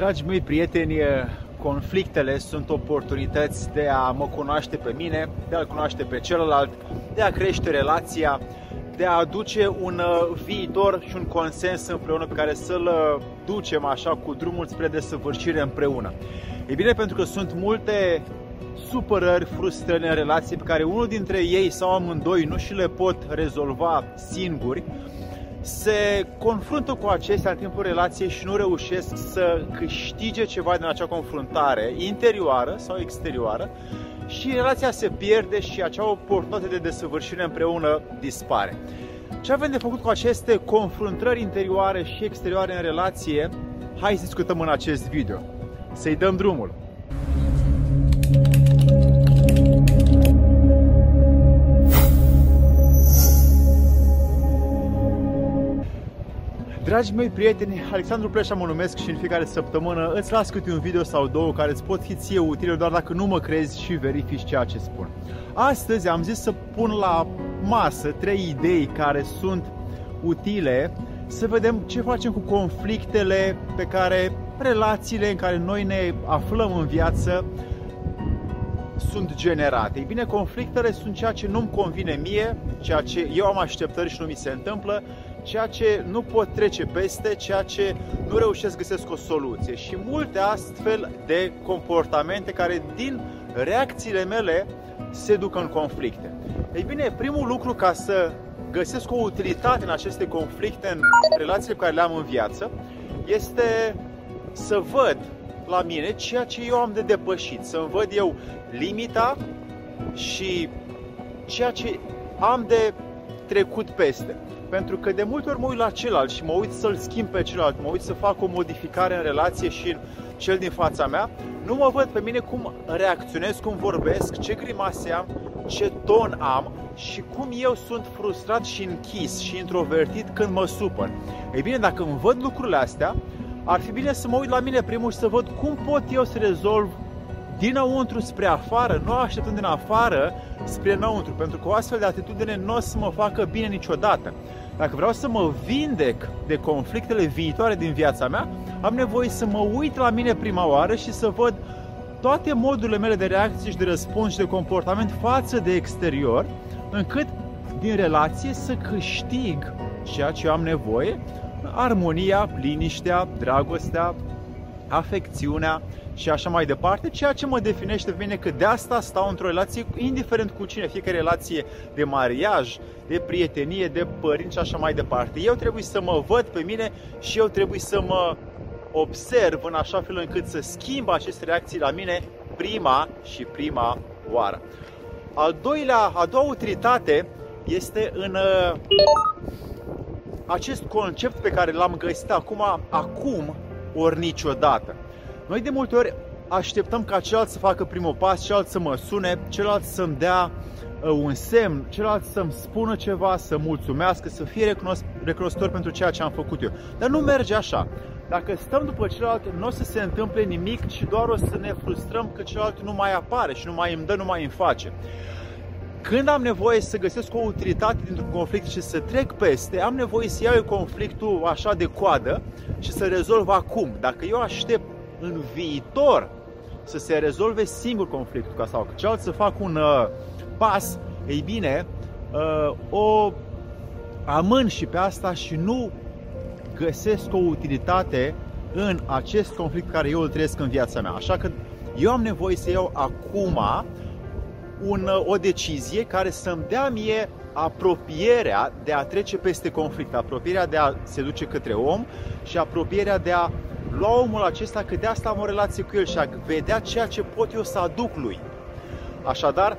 Dragi mei prieteni, conflictele sunt oportunități de a mă cunoaște pe mine, de a-l cunoaște pe celălalt, de a crește relația, de a aduce un uh, viitor și un consens împreună pe care să-l uh, ducem așa cu drumul spre desăvârșire împreună. E bine pentru că sunt multe supărări, frustrări în relații pe care unul dintre ei sau amândoi nu și le pot rezolva singuri se confruntă cu acestea în timpul relației și nu reușesc să câștige ceva din acea confruntare interioară sau exterioară și relația se pierde și acea oportunitate de desăvârșire împreună dispare. Ce avem de făcut cu aceste confruntări interioare și exterioare în relație? Hai să discutăm în acest video. Să-i dăm drumul! Dragii mei prieteni, Alexandru Pleșa mă numesc și în fiecare săptămână îți las câte un video sau două care îți pot fi ție utile doar dacă nu mă crezi și verifici ceea ce spun. Astăzi am zis să pun la masă trei idei care sunt utile să vedem ce facem cu conflictele pe care relațiile în care noi ne aflăm în viață sunt generate. Ei bine, conflictele sunt ceea ce nu-mi convine mie, ceea ce eu am așteptări și nu mi se întâmplă ceea ce nu pot trece peste, ceea ce nu reușesc găsesc o soluție și multe astfel de comportamente care din reacțiile mele se duc în conflicte. Ei bine, primul lucru ca să găsesc o utilitate în aceste conflicte, în relațiile pe care le am în viață, este să văd la mine ceea ce eu am de depășit, să-mi văd eu limita și ceea ce am de trecut peste. Pentru că de multe ori mă uit la celălalt și mă uit să-l schimb pe celălalt, mă uit să fac o modificare în relație și în cel din fața mea, nu mă văd pe mine cum reacționez, cum vorbesc, ce grimase am, ce ton am și cum eu sunt frustrat și închis și introvertit când mă supăr. Ei bine, dacă îmi văd lucrurile astea, ar fi bine să mă uit la mine primul și să văd cum pot eu să rezolv dinăuntru spre afară, nu așteptând din afară spre înăuntru, pentru că o astfel de atitudine nu o să mă facă bine niciodată. Dacă vreau să mă vindec de conflictele viitoare din viața mea, am nevoie să mă uit la mine prima oară și să văd toate modurile mele de reacție și de răspuns și de comportament față de exterior, încât din relație să câștig ceea ce eu am nevoie, armonia, liniștea, dragostea, afecțiunea și așa mai departe, ceea ce mă definește pe mine că de asta stau într-o relație, indiferent cu cine, fie că relație de mariaj, de prietenie, de părinți și așa mai departe. Eu trebuie să mă văd pe mine și eu trebuie să mă observ în așa fel încât să schimb aceste reacții la mine prima și prima oară. Al doilea, a doua utilitate este în uh, acest concept pe care l-am găsit acum, acum ori niciodată. Noi de multe ori așteptăm ca celălalt să facă primul pas, celălalt să mă sune, celălalt să-mi dea uh, un semn, celălalt să-mi spună ceva, să mulțumească, să fie recunoscător pentru ceea ce am făcut eu. Dar nu merge așa. Dacă stăm după celălalt, nu o să se întâmple nimic și doar o să ne frustrăm că celălalt nu mai apare și nu mai îmi dă, nu mai îmi face. Când am nevoie să găsesc o utilitate dintr-un conflict și să trec peste, am nevoie să iau conflictul așa de coadă și să rezolv acum. Dacă eu aștept în viitor să se rezolve singur conflictul ca sau că celălalt să fac un uh, pas, ei bine, uh, o amân și pe asta și nu găsesc o utilitate în acest conflict care eu îl trăiesc în viața mea. Așa că eu am nevoie să iau acum un, uh, o decizie care să-mi dea mie apropierea de a trece peste conflict, apropierea de a se duce către om și apropierea de a lua omul acesta că de asta am o relație cu el și a vedea ceea ce pot eu să aduc lui. Așadar,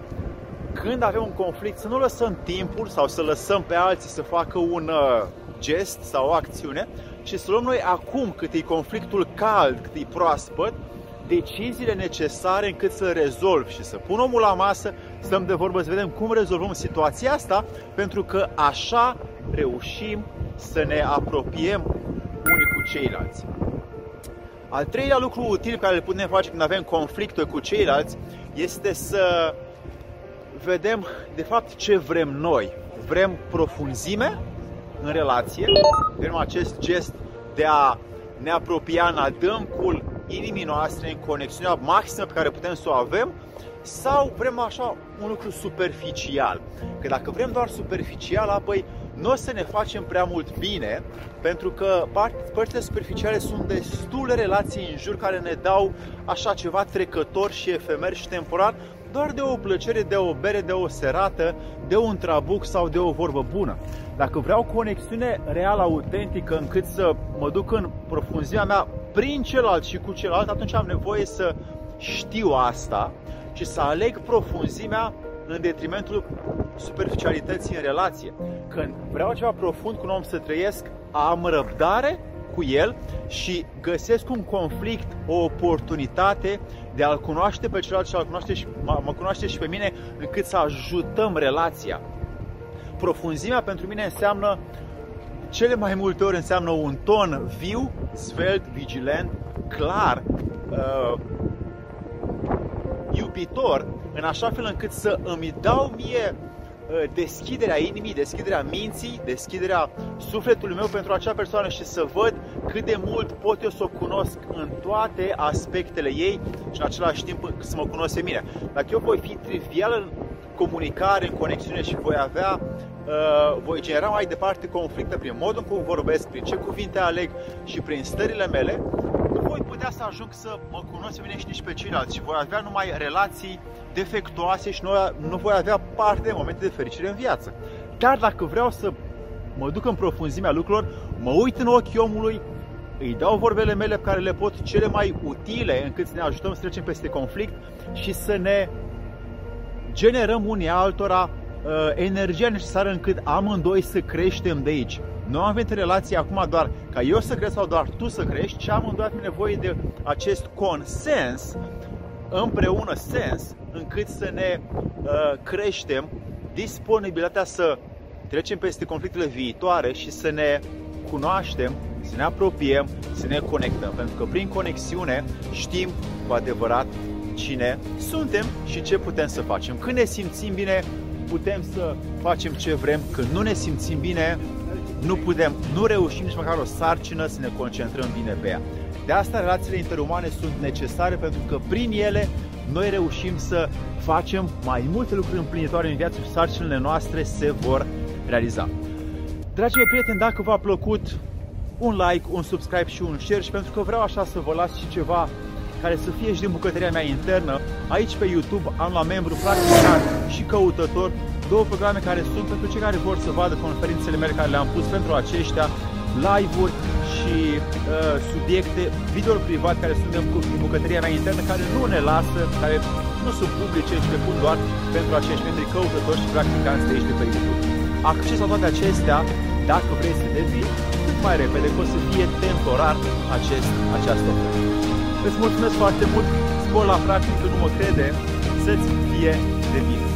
când avem un conflict, să nu lăsăm timpul sau să lăsăm pe alții să facă un uh, gest sau o acțiune, ci să luăm noi acum, cât e conflictul cald, cât e proaspăt, deciziile necesare încât să rezolv și să pun omul la masă, stăm de vorbă să vedem cum rezolvăm situația asta, pentru că așa reușim să ne apropiem unii cu ceilalți. Al treilea lucru util care îl putem face când avem conflicte cu ceilalți este să vedem de fapt ce vrem noi. Vrem profunzime în relație, vrem acest gest de a ne apropia în adâncul inimii noastre, în conexiunea maximă pe care putem să o avem, sau vrem așa un lucru superficial. Că dacă vrem doar superficial, apoi nu o să ne facem prea mult bine, pentru că părțile superficiale sunt destule relații în jur care ne dau așa ceva trecător și efemer și temporar, doar de o plăcere, de o bere, de o serată, de un trabuc sau de o vorbă bună. Dacă vreau conexiune reală, autentică, încât să mă duc în profunzimea mea prin celălalt și cu celălalt, atunci am nevoie să știu asta și să aleg profunzimea în detrimentul superficialității în relație. Când vreau ceva profund cu un om să trăiesc, am răbdare cu el și găsesc un conflict, o oportunitate de a-l cunoaște pe celălalt și a-l cunoaște și mă cunoaște și pe mine încât să ajutăm relația. Profunzimea pentru mine înseamnă cele mai multe ori înseamnă un ton viu, svelt, vigilent, clar, uh, iubitor, în așa fel încât să îmi dau mie uh, deschiderea inimii, deschiderea minții, deschiderea sufletului meu pentru acea persoană și să văd cât de mult pot eu să o cunosc în toate aspectele ei și în același timp să mă cunosc pe mine. Dacă eu voi fi trivial în comunicare, în conexiune și voi avea uh, voi genera mai departe conflicte prin modul în care vorbesc, prin ce cuvinte aleg și prin stările mele, voi putea să ajung să mă cunosc pe mine și nici pe ceilalți și voi avea numai relații defectuoase și nu, nu voi avea parte de momente de fericire în viață. Dar dacă vreau să mă duc în profunzimea lucrurilor, mă uit în ochii omului, îi dau vorbele mele pe care le pot cele mai utile încât să ne ajutăm să trecem peste conflict și să ne generăm unii altora uh, energia necesară încât amândoi să creștem de aici. Nu am venit în relație acum doar ca eu să cresc sau doar tu să crești, ci amândoi avem nevoie de acest consens, împreună sens, încât să ne uh, creștem disponibilitatea să trecem peste conflictele viitoare și să ne cunoaștem, să ne apropiem, să ne conectăm. Pentru că prin conexiune știm cu adevărat cine suntem și ce putem să facem. Când ne simțim bine, putem să facem ce vrem. Când nu ne simțim bine, nu putem, nu reușim nici măcar o sarcină să ne concentrăm bine pe ea. De asta relațiile interumane sunt necesare pentru că prin ele noi reușim să facem mai multe lucruri împlinitoare în viață și sarcinile noastre se vor realiza. Dragii mei prieteni, dacă v-a plăcut, un like, un subscribe și un share și pentru că vreau așa să vă las și ceva care să fie și din bucătăria mea internă, aici pe YouTube am la membru practicat și căutător două programe care sunt pentru cei care vor să vadă conferințele mele care le-am pus pentru aceștia, live-uri și uh, subiecte, video private care sunt în bucătăria mea internă, care nu ne lasă, care nu sunt publice, ci le pun doar pentru acești membri căutători și practicanți de aici de pe YouTube. Acces la toate acestea, dacă vrei să devii cât mai repede, că o să fie temporar acest, această ofertă. Îți mulțumesc foarte mult, spor la practic, nu mă crede, să-ți fie de bine.